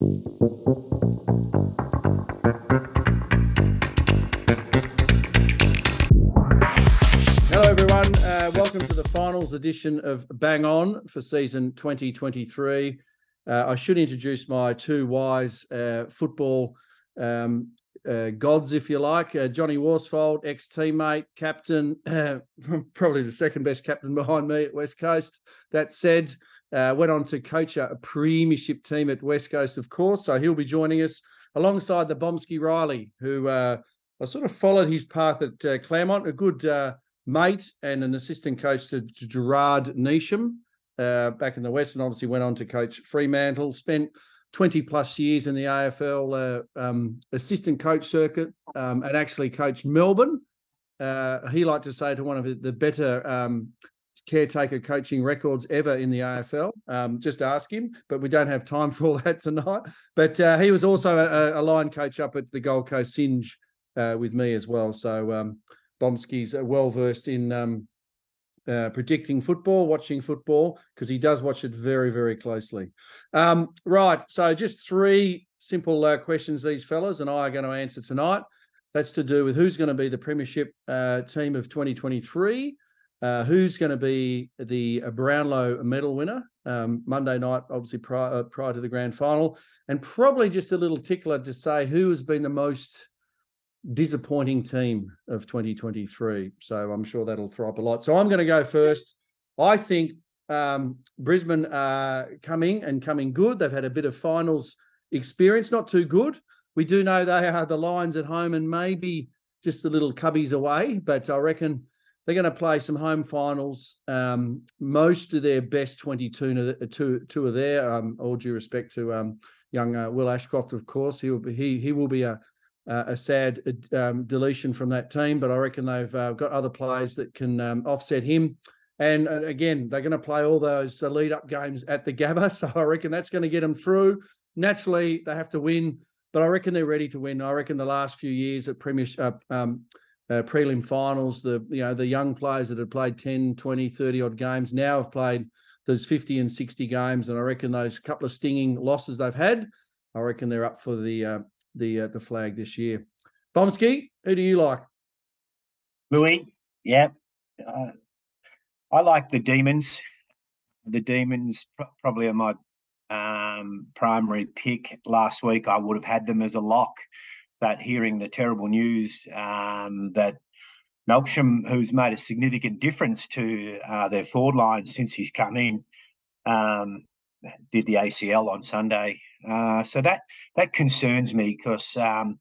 Hello, everyone. Uh, welcome to the finals edition of Bang On for season 2023. Uh, I should introduce my two wise uh, football um, uh, gods, if you like. Uh, Johnny Worsfold, ex teammate, captain, probably the second best captain behind me at West Coast. That said, uh, went on to coach a, a premiership team at West Coast, of course. So he'll be joining us alongside the Bomsky Riley, who uh, I sort of followed his path at uh, Claremont, a good uh, mate and an assistant coach to, to Gerard Neesham uh, back in the West, and obviously went on to coach Fremantle. Spent 20 plus years in the AFL uh, um, assistant coach circuit um, and actually coached Melbourne. He liked to say to one of the better um, caretaker coaching records ever in the AFL. Um, just ask him, but we don't have time for all that tonight. But uh, he was also a, a, line coach up at the Gold Coast Singe uh, with me as well. So um, Bomsky's well versed in um, uh, predicting football, watching football, because he does watch it very, very closely. Um, right. So just three simple uh, questions these fellas and I are going to answer tonight. That's to do with who's going to be the Premiership uh, team of 2023 uh, who's going to be the uh, Brownlow medal winner um, Monday night, obviously prior, uh, prior to the grand final, and probably just a little tickler to say who has been the most disappointing team of 2023. So I'm sure that'll throw up a lot. So I'm going to go first. I think um, Brisbane are coming and coming good. They've had a bit of finals experience, not too good. We do know they are the Lions at home and maybe just a little cubbies away, but I reckon they're going to play some home finals. Um, most of their best 22 two, two are there. Um, all due respect to um, young uh, Will Ashcroft, of course. He will be, he, he will be a, a sad um, deletion from that team, but I reckon they've uh, got other players that can um, offset him. And uh, again, they're going to play all those uh, lead up games at the Gabba. So I reckon that's going to get them through. Naturally, they have to win, but I reckon they're ready to win. I reckon the last few years at Premiership, uh, um, uh, prelim finals, the you know the young players that had played 10, 20, 30 odd games now have played those 50 and 60 games, and I reckon those couple of stinging losses they've had, I reckon they're up for the uh, the uh, the flag this year. Bomsky, who do you like? Bluey, yeah, uh, I like the Demons. The Demons probably are my um, primary pick. Last week I would have had them as a lock but hearing the terrible news um, that Melksham, who's made a significant difference to uh, their forward line since he's come in, um, did the ACL on Sunday. Uh, so that that concerns me because um,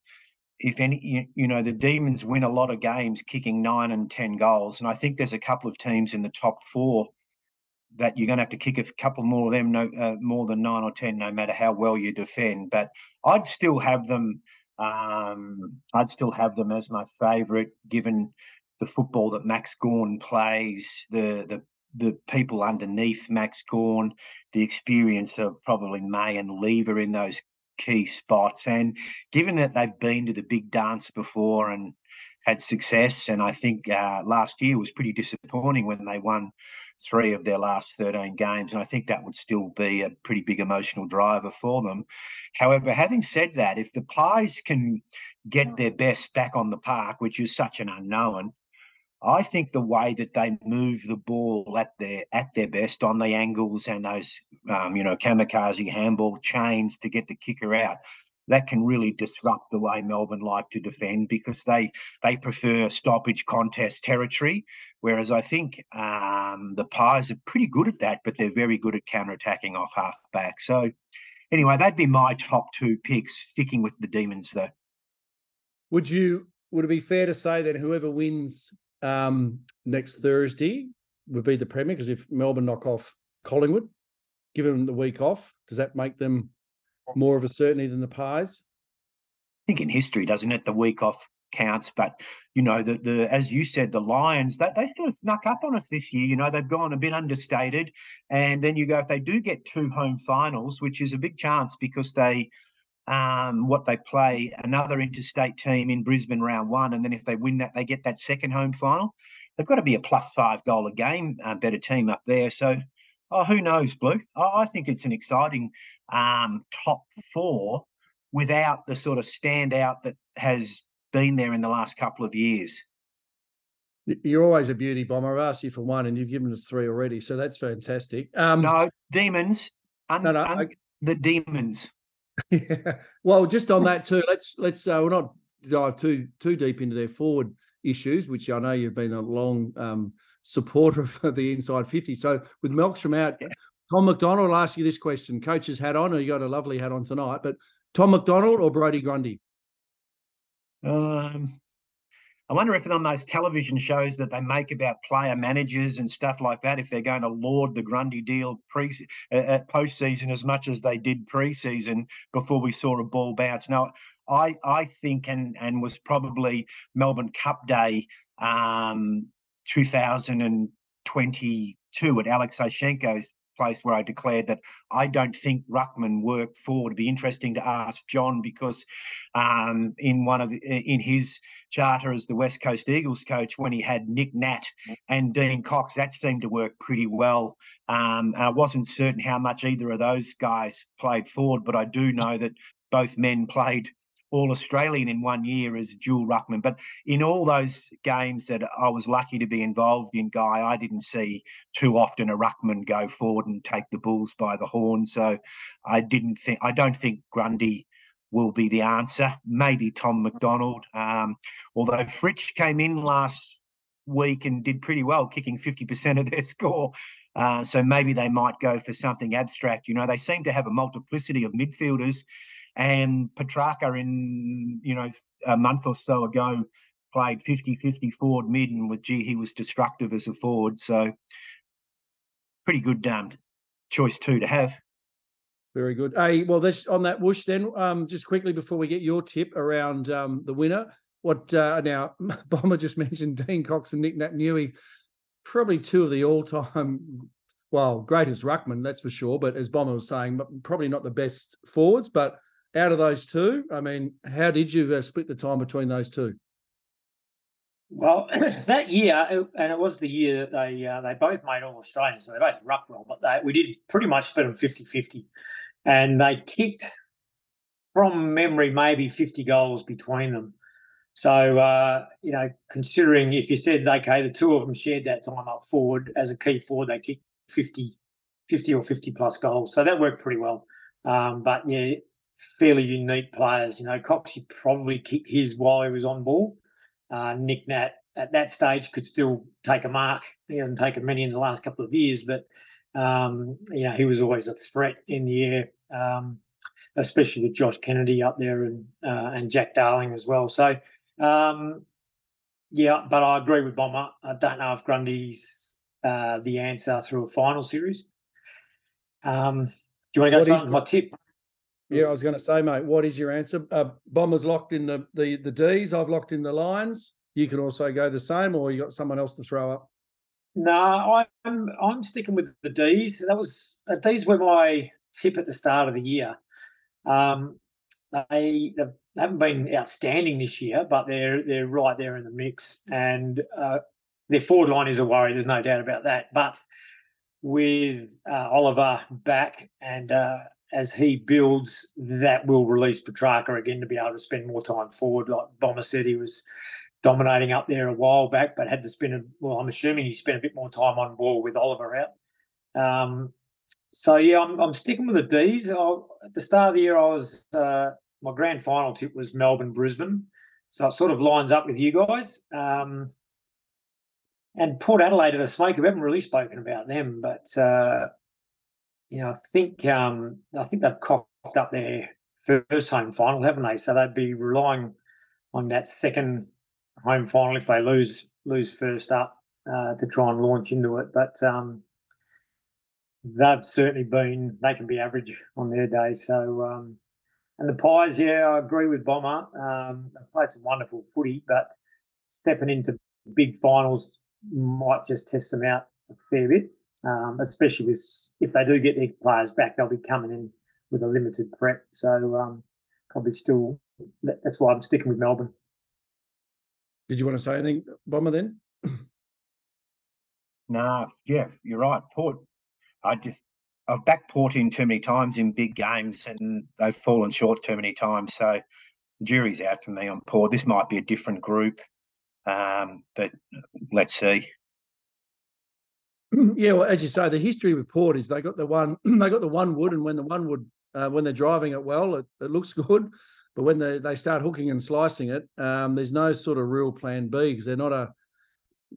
if any, you, you, know, the Demons win a lot of games, kicking nine and ten goals, and I think there's a couple of teams in the top four that you're going to have to kick a couple more of them, no uh, more than nine or ten, no matter how well you defend. But I'd still have them um, I'd still have them as my favourite, given the football that Max Gawn plays, the the the people underneath Max Gawn, the experience of probably May and Lever in those key spots, and given that they've been to the big dance before and had success, and I think uh, last year was pretty disappointing when they won three of their last 13 games. And I think that would still be a pretty big emotional driver for them. However, having said that, if the Pies can get their best back on the park, which is such an unknown, I think the way that they move the ball at their at their best on the angles and those um, you know kamikaze handball chains to get the kicker out, that can really disrupt the way Melbourne like to defend because they they prefer stoppage contest territory, whereas I think um, the Pies are pretty good at that, but they're very good at counter attacking off half back. So anyway, that'd be my top two picks. Sticking with the Demons though. Would you? Would it be fair to say that whoever wins um, next Thursday would be the premier? Because if Melbourne knock off Collingwood, give them the week off, does that make them more of a certainty than the Pies? I think in history, doesn't it? The week off counts, but you know, the the as you said, the Lions that they, sort of snuck up on us this year. You know, they've gone a bit understated, and then you go if they do get two home finals, which is a big chance because they. Um, what they play another interstate team in Brisbane round one, and then if they win that, they get that second home final. They've got to be a plus five goal a game uh, better team up there. So Oh, who knows, Blue? I, I think it's an exciting um, top four without the sort of standout that has been there in the last couple of years. You're always a beauty bomber. I've asked you for one, and you've given us three already, so that's fantastic. Um, no, demons. Un, no, no, un, I- the demons. Yeah. Well, just on that too, let's let's uh, we're not dive too too deep into their forward issues, which I know you've been a long um, supporter of the inside fifty. So with Melksham out, Yeah. Tom McDonald, I'll ask you this question: Coach's hat on, or you got a lovely hat on tonight, but Tom McDonald or Brodie Grundy? Um, I wonder if on those television shows that they make about player managers and stuff like that, if they're going to laud the Grundy deal pre uh, uh, postseason as much as they did preseason before we saw a ball bounce. Now, I I think and and was probably Melbourne Cup Day, um, 2022 at Alex Oshenko's place where I declared that I don't think Ruckman worked forward. It'd be interesting to ask John because um, in one of the, in his charter as the West Coast Eagles coach, when he had Nick Nat and Dean Cox, that seemed to work pretty well. Um, and I wasn't certain how much either of those guys played forward, but I do know that both men played all Australian in one year as dual ruckman. But in all those games that I was lucky to be involved in, Guy, I didn't see too often a ruckman go forward and take the bulls by the horn. So I didn't think I don't think Grundy will be the answer. Maybe Tom McDonald. Um, although Fritsch came in last week and did pretty well, kicking 50% of their score. Uh, so maybe they might go for something abstract. You know, they seem to have a multiplicity of midfielders. And Petracca, in, you know, a month or so ago, played 50 50 forward mid, and with gee, he was destructive as a forward. So pretty good um, choice, too, to have. Very good. Hey, well, that's on that whoosh then. Um, just quickly before we get your tip around um, the winner, what uh, now? Bomber just mentioned Dean Cox and Nick Nat probably two of the all-time, well, greatest ruckman, that's for sure. But as Bomber was saying, probably not the best forwards. But out of those two, I mean, how did you uh, split the time between those two? Well, that year, and it was the year that they uh, they both made all Australians, so they both ruck well, but they, we did pretty much split them 50 50. And they kicked, from memory, maybe 50 goals between them. So, uh, you know, considering if you said, okay, the two of them shared that time up forward as a key forward, they kicked 50, 50 or 50 plus goals. So that worked pretty well. Um, but yeah, fairly unique players. You know, Cox, he probably kicked his while he was on ball uh, Nick Nat at that stage could still take a mark. He hasn't taken many in the last couple of years, but um, you know he was always a threat in the air, um, especially with Josh Kennedy up there and uh, and Jack Darling as well. So um, yeah, but I agree with Bomber. I don't know if Grundy's uh, the answer through a final series. Um, do you want to go What start my tip? Yeah, I was going to say, mate, what is your answer? Uh, Bombers locked in the, the the D's. I've locked in the Lions. You can also go the same, or you got someone else to throw up. No, I'm I'm sticking with the D's. That was uh, D's were my tip at the start of the year. Um, they they haven't been outstanding this year, but they're they're right there in the mix, and uh, their forward line is a worry. There's no doubt about that. But with uh, Oliver back and uh, as he builds, that will release Petracca again to be able to spend more time forward. Like Bomber said, he was dominating up there a while back, but had to spend. A, well, I'm assuming he spent a bit more time on ball with Oliver out. Um, so yeah, I'm, I'm sticking with the D's. I, at the start of the year, I was uh, my grand final tip was Melbourne Brisbane, so it sort of lines up with you guys. Um, and Port Adelaide are the smoke. We haven't really spoken about them, but uh, you know, I think um, I think they've cocked up their first home final, haven't they? So they'd be relying on that second home final if they lose lose first up uh, to try and launch into it. But um, they've certainly been they can be average on their day. So um, and the Pies, yeah, I agree with Bomber. Um, they've played some wonderful footy, but stepping into big finals might just test them out a fair bit. Um, especially with if they do get their players back, they'll be coming in with a limited prep. So um, probably still that's why I'm sticking with Melbourne. Did you want to say anything, Bomber? Then Nah, yeah, you're right. Port I just I've backed Port in too many times in big games, and they've fallen short too many times. So the jury's out for me on Port. This might be a different group, um, but let's see. Yeah, well, as you say, the history with Port is they got the one they got the one wood, and when the one wood uh, when they're driving it well, it, it looks good. But when they, they start hooking and slicing it, um, there's no sort of real plan B because they're not a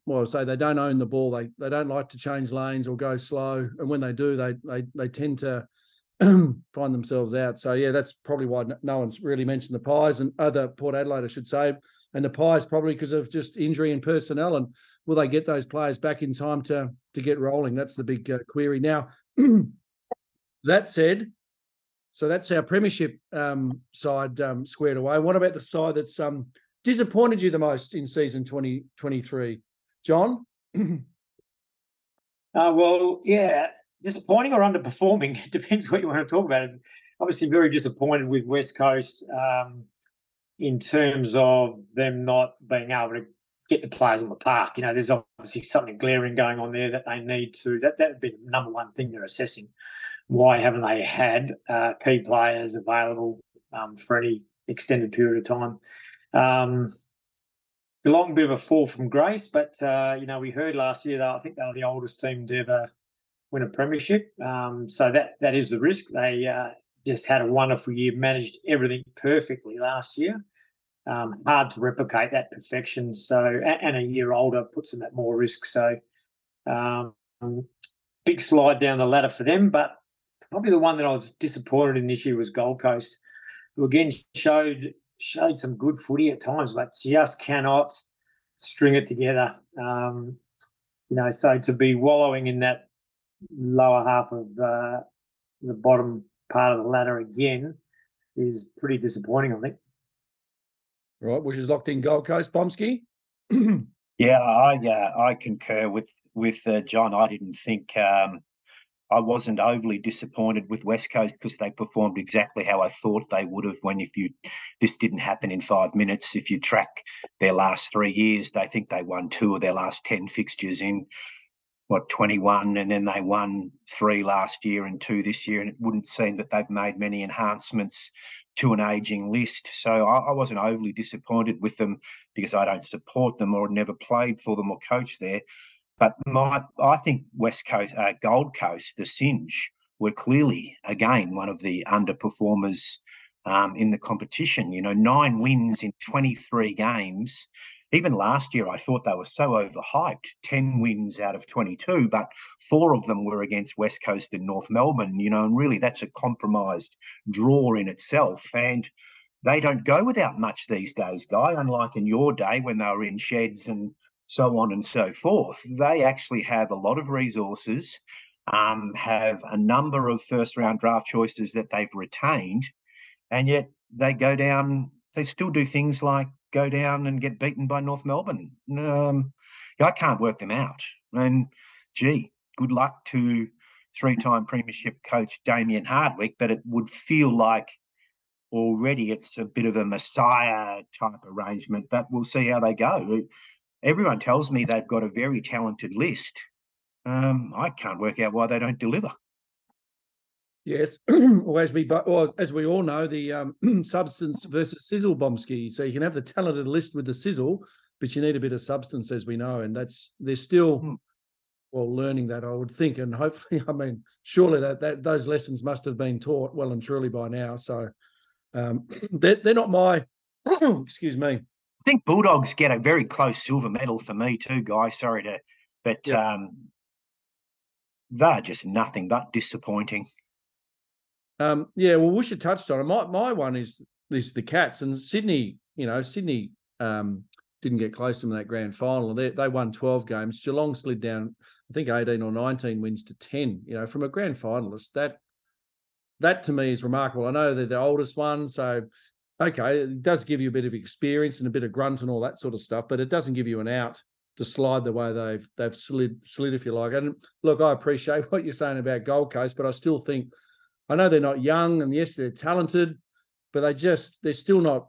well, say they don't own the ball. They they don't like to change lanes or go slow, and when they do, they they they tend to find themselves out. So yeah, that's probably why no one's really mentioned the Pies and other Port Adelaide, I should say, and the Pies probably because of just injury and personnel. And will they get those players back in time to to get rolling? That's the big uh, query. Now, that said, so that's our premiership um, side um, squared away. What about the side that's um, disappointed you the most in season 2023? John? uh, well, yeah, disappointing or underperforming depends what you want to talk about. Obviously, very disappointed with West Coast um, in terms of them not being able to get the players on the park. You know, there's obviously something glaring going on there that they need to. That that would be the number one thing they're assessing. Why haven't they had uh, key players available um, for any extended period of time? Um, a long bit of a fall from grace, but uh, you know we heard last year that I think they were the oldest team to ever win a premiership. Um, so that that is the risk. They uh, just had a wonderful year, managed everything perfectly last year. Um, hard to replicate that perfection. So and a year older puts them at more risk. So um, big slide down the ladder for them. But probably the one that I was disappointed in this year was Gold Coast, who again showed showed some good footy at times, but just cannot string it together. Um, you know, so to be wallowing in that lower half of uh, the bottom part of the ladder again is pretty disappointing, I think. Right, which is locked in Gold Coast, Bomsky. yeah, I uh, I concur with with uh, John. I didn't think um, I wasn't overly disappointed with West Coast because they performed exactly how I thought they would have. When if you this didn't happen in five minutes, if you track their last three years, they think they won two of their last ten fixtures in what 21 and then they won three last year and two this year and it wouldn't seem that they've made many enhancements to an aging list so I, I, wasn't overly disappointed with them because i don't support them or never played for them or coached there but my, I think West Coast, uh, Gold Coast, the Singe were clearly again one of the underperformers um, in the competition. You know, nine wins in 23 games. Even last year, I thought they were so overhyped 10 wins out of 22, but four of them were against West Coast and North Melbourne, you know, and really that's a compromised draw in itself. And they don't go without much these days, Guy, unlike in your day when they were in sheds and so on and so forth. They actually have a lot of resources, um, have a number of first round draft choices that they've retained, and yet they go down, they still do things like go down and get beaten by North Melbourne. Um, I can't work them out. And gee, good luck to three time Premiership coach Damien Hardwick, but it would feel like already it's a bit of a messiah type arrangement, but we'll see how they go everyone tells me they've got a very talented list. Um, I can't work out why they don't deliver. Yes, or as we or as we all know, the um, substance versus sizzle bombski. So you can have the talented list with the sizzle, but you need a bit of substance, as we know, and that's they're still hmm. well learning that. I would think, and hopefully, I mean, surely that that those lessons must have been taught well and truly by now. So um, they're they're not my excuse me I think Bulldogs get a very close silver medal for me too, guy. Sorry to, but um, they're just nothing but disappointing. Um, yeah, well, Woosha touched on it. My my one is is the Cats and Sydney. You know, Sydney um, didn't get close to them in that grand final. They they won twelve games. Geelong slid down, I think eighteen or nineteen wins to ten. You know, from a grand finalist, that that to me is remarkable. I know they're the oldest one, so okay, it does give you a bit of experience and a bit of grunt and all that sort of stuff, but it doesn't give you an out to slide the way they've they've slid slid if you like. And look, I appreciate what you're saying about Gold Coast, but I still think I know they're not young and yes, they're talented, but they just they're still not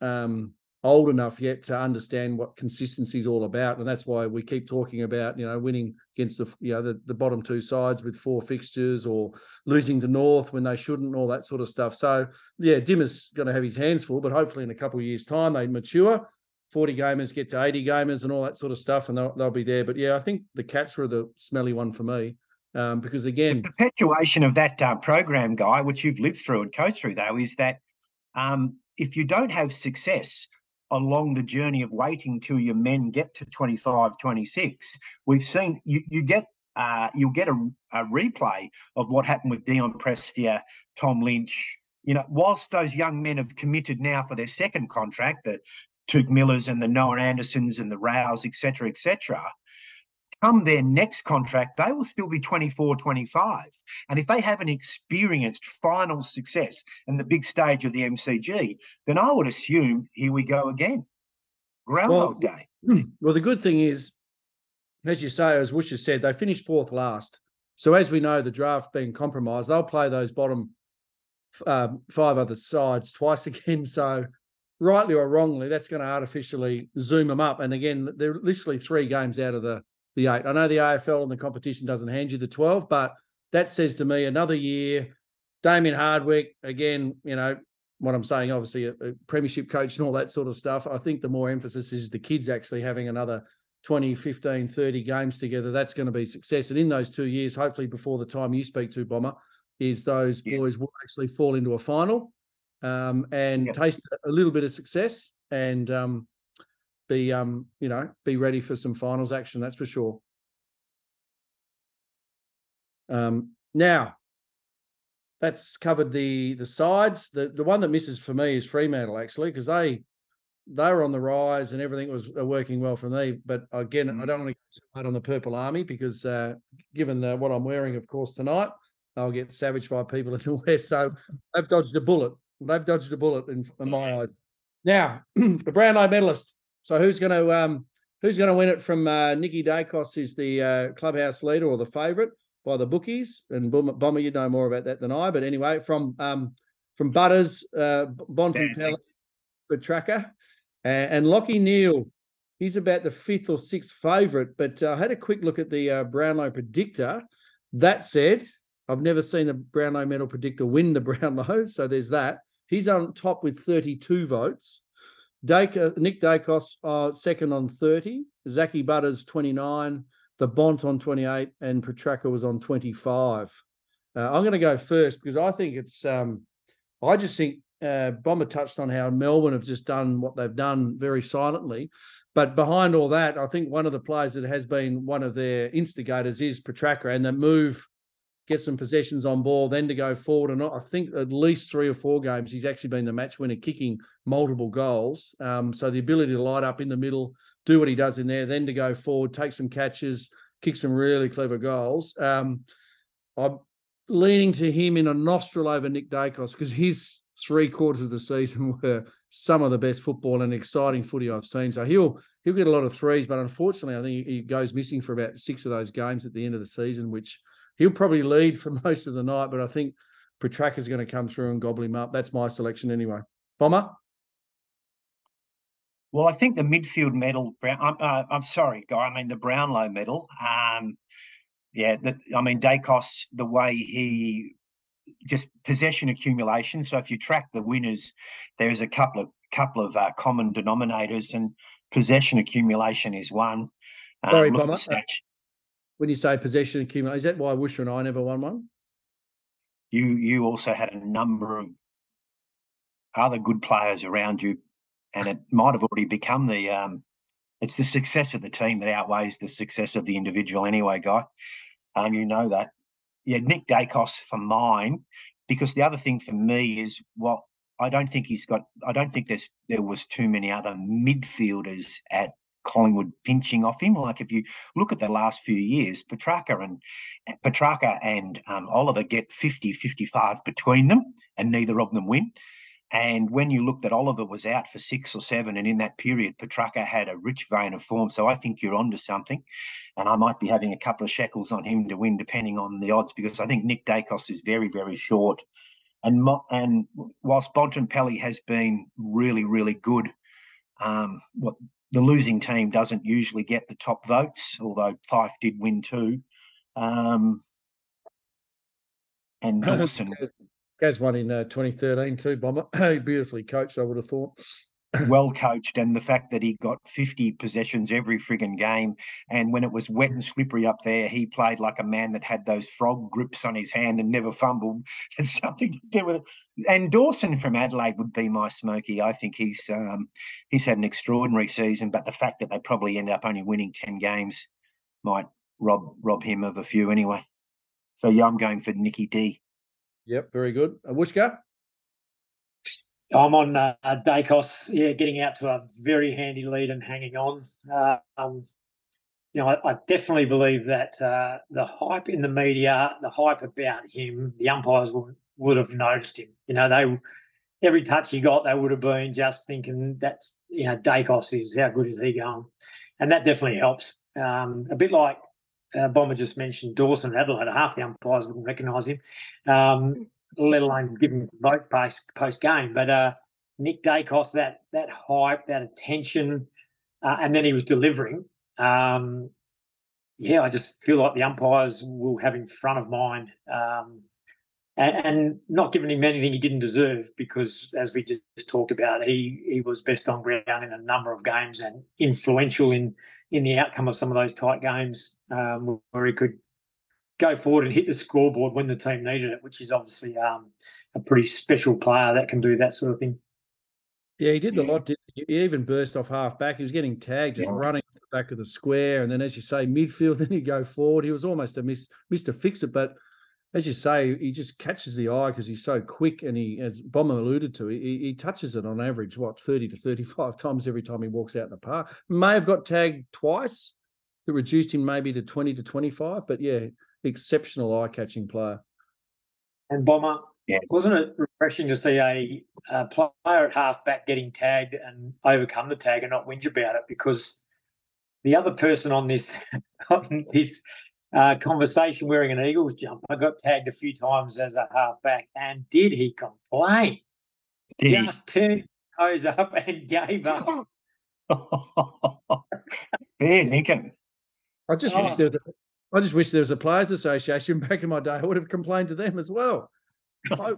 um, old enough yet to understand what consistency is all about, and that's why we keep talking about you know winning against the you know the, the bottom two sides with four fixtures or losing to North when they shouldn't, all that sort of stuff. So yeah, Dimma's going to have his hands full, but hopefully in a couple of years' time they mature. 40 gamers get to 80 gamers and all that sort of stuff, and they'll, they'll be there. But yeah, I think the Cats were the smelly one for me. Um, because again, the perpetuation of that uh, program, guy, which you've lived through and coached through, though, is that um, if you don't have success along the journey of waiting till your men get to 25, 26, we've seen you, you get uh, you'll get a, a, replay of what happened with Dion Prestia, Tom Lynch. You know, whilst those young men have committed now for their second contract, the Touk Millers and the Noah Andersons and the Rows, etc., etc., come their next contract, they will still be 24, 25. And if they haven't experienced final success and the big stage of the MCG, then I would assume here we go again. Groundhog well, Day. Well, the good thing is, as you say, as Woosh has said, they finished fourth last. So as we know, the draft being compromised, they'll play those bottom um, five other sides twice again. So rightly or wrongly, that's going to artificially zoom them up. And again, they're literally three games out of the the eight. I know the AFL and the competition doesn't hand you the 12, but that says to me another year. Damien Hardwick, again, you know, what I'm saying, obviously, a, a, premiership coach and all that sort of stuff. I think the more emphasis is the kids actually having another 20, 15, 30 games together. That's going to be success. And in those two years, hopefully before the time you speak to, Bomber, is those yeah. boys will actually fall into a final um, and yeah. taste a little bit of success. And um, be um you know be ready for some finals action. That's for sure. Um, now that's covered the the sides. The the one that misses for me is Fremantle actually because they they were on the rise and everything was uh, working well for me. But again, mm. I don't want to go too hard on the Purple Army because uh, given the, what I'm wearing, of course, tonight, I'll get savaged by people in the West. So they've dodged a bullet. They've dodged a bullet in, in my eyes. Now, the Brownlow medalist, so who's going to um, who's going to win it from uh, Nicky Daicos is the uh, clubhouse leader or the favourite by the bookies, and Bomber, you know more about that than I. But anyway, from um, from Butters, uh, Bontempelli, Petracca, and, and Lachie Neale. He's about the fifth or sixth favourite, but uh, I had a quick look at the uh, Brownlow predictor. That said, I've never seen a Brownlow medal predictor win the Brownlow, so there's that. He's on top with 32 votes. Dake, Nick Daicos uh, second on 30, Zaki Butters 29, the Bont on 28, and Petracca was on 25. Uh, I'm going to go first because I think it's, um, I just think uh, Bomber touched on how Melbourne have just done what they've done very silently. But behind all that, I think one of the players that has been one of their instigators is Petracca, and the move get some possessions on ball, then to go forward. And I think at least three or four games, he's actually been the match winner, kicking multiple goals. Um, so the ability to light up in the middle, do what he does in there, then to go forward, take some catches, kick some really clever goals. Um, I'm leaning to him in a nostril over Nick Daicos because his three quarters of the season were some of the best football and exciting footy I've seen. So he'll he'll get a lot of threes, but unfortunately, I think he goes missing for about six of those games at the end of the season, which he'll probably lead for most of the night, but I think Petracca is going to come through and gobble him up. That's my selection anyway. Bomber. Well, I think the midfield medal. I'm, uh, I'm sorry, guy. I mean the Brownlow medal. Um, yeah, the, I mean Daicos, the way he just possession accumulation. So if you track the winners, there's a couple of couple of uh, common denominators, and possession accumulation is one. Um, sorry, Bomber when you say possession accumulation, is that why Woosha and I never won one? You you also had a number of other good players around you, and it might have already become the um, it's the success of the team that outweighs the success of the individual anyway, guy. Um, you know that. Yeah, Nick Daicos for mine, because the other thing for me is what I don't think he's got. I don't think there's there was too many other midfielders at Collingwood pinching off him. Like if you look at the last few years, Petracca and Petracca and um, Oliver get 50, 55 between them, and neither of them win. And when you look that Oliver was out for six or seven, and in that period, Petracca had a rich vein of form. So I think you're onto something. And I might be having a couple of shekels on him to win, depending on the odds, because I think Nick Daicos is very, very short. And and whilst Bontempelli has been really, really good um, what the losing team doesn't usually get the top votes, although Fyfe did win two. Um, and Dawson, Gaz won in uh, 2013 too, Bomber. Beautifully coached, I would have thought. well coached, and the fact that he got 50 possessions every friggin' game. And when it was wet and slippery up there, he played like a man that had those frog grips on his hand and never fumbled. It's something to do with it. And Dawson from Adelaide would be my smoky. I think he's um, he's had an extraordinary season, but the fact that they probably end up only winning 10 games might rob rob him of a few anyway. So yeah, I'm going for Nicky D. Yep, very good. Uh, Wishka? I'm on uh, Daicos, yeah, getting out to a very handy lead and hanging on. Uh, um, you know, I, I, definitely believe that uh, the hype in the media, the hype about him, the umpires would, would have noticed him. You know, they every touch he got, they would have been just thinking that's you know, Daicos is how good is he going, and that definitely helps. Um, a bit like uh, Bomber just mentioned Dawson Adelaide, half the umpires wouldn't recognise him. Um, let alone give him vote post post game. But uh, Nick Daicos, that that hype, that attention, uh, and then he was delivering. Um, yeah, I just feel like the umpires will have in front of mind, um, and, and, not giving him anything he didn't deserve because, as we just talked about, he he was best on ground in a number of games and influential in in the outcome of some of those tight games um, where he could go forward and hit the scoreboard when the team needed it, which is obviously um, a pretty special player that can do that sort of thing. Yeah, he did a lot. Did he? he even burst off half back. He was getting tagged, just yeah. running the back of the square, and then, as you say, midfield. Then he'd go forward. He was almost a miss, Mister Fix It, but as you say, he just catches the eye because he's so quick, and he, as Bomber alluded to, he, he touches it on average what thirty to thirty-five times every time he walks out in the park. May have got tagged twice, that reduced him maybe to twenty to twenty-five, but yeah, exceptional eye-catching player. And Bomber, yeah. wasn't it refreshing to see a, a player at halfback getting tagged and overcome the tag and not whinge about it? Because the other person on this on this uh, conversation wearing an Eagles jumper got tagged a few times as a halfback, and did he complain? Did Just he? turned toes up and gave up. Fair Lincoln. I just oh. wish there was I just wish there was a players' association back in my day. I would have complained to them as well. I,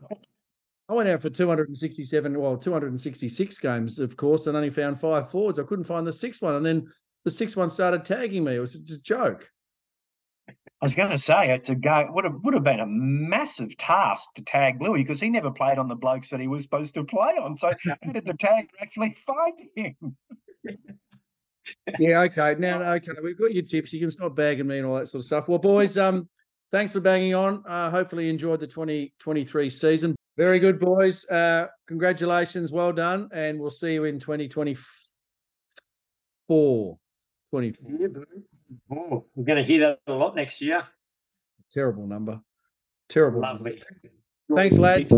I, went out for 267, well, 266 games, of course, and only found five forwards. I couldn't find the sixth one. And then the sixth one started tagging me. It was just a joke. I was going to say it's a go. Would have would have been a massive task to tag Bluey because he never played on the blokes that he was supposed to play on. So how did the tag actually find him? yeah, okay. Now, okay, we've got your tips. You can stop bagging me and all that sort of stuff. Well, boys, um, thanks for banging on. Uh, hopefully, you enjoyed the 2023 season. Very good, boys. Uh, congratulations. Well done. And we'll see you in 2024. 24. Yeah, oh, we're going to hear that a lot next year. Terrible number. Terrible. Lovely. Thanks, lads.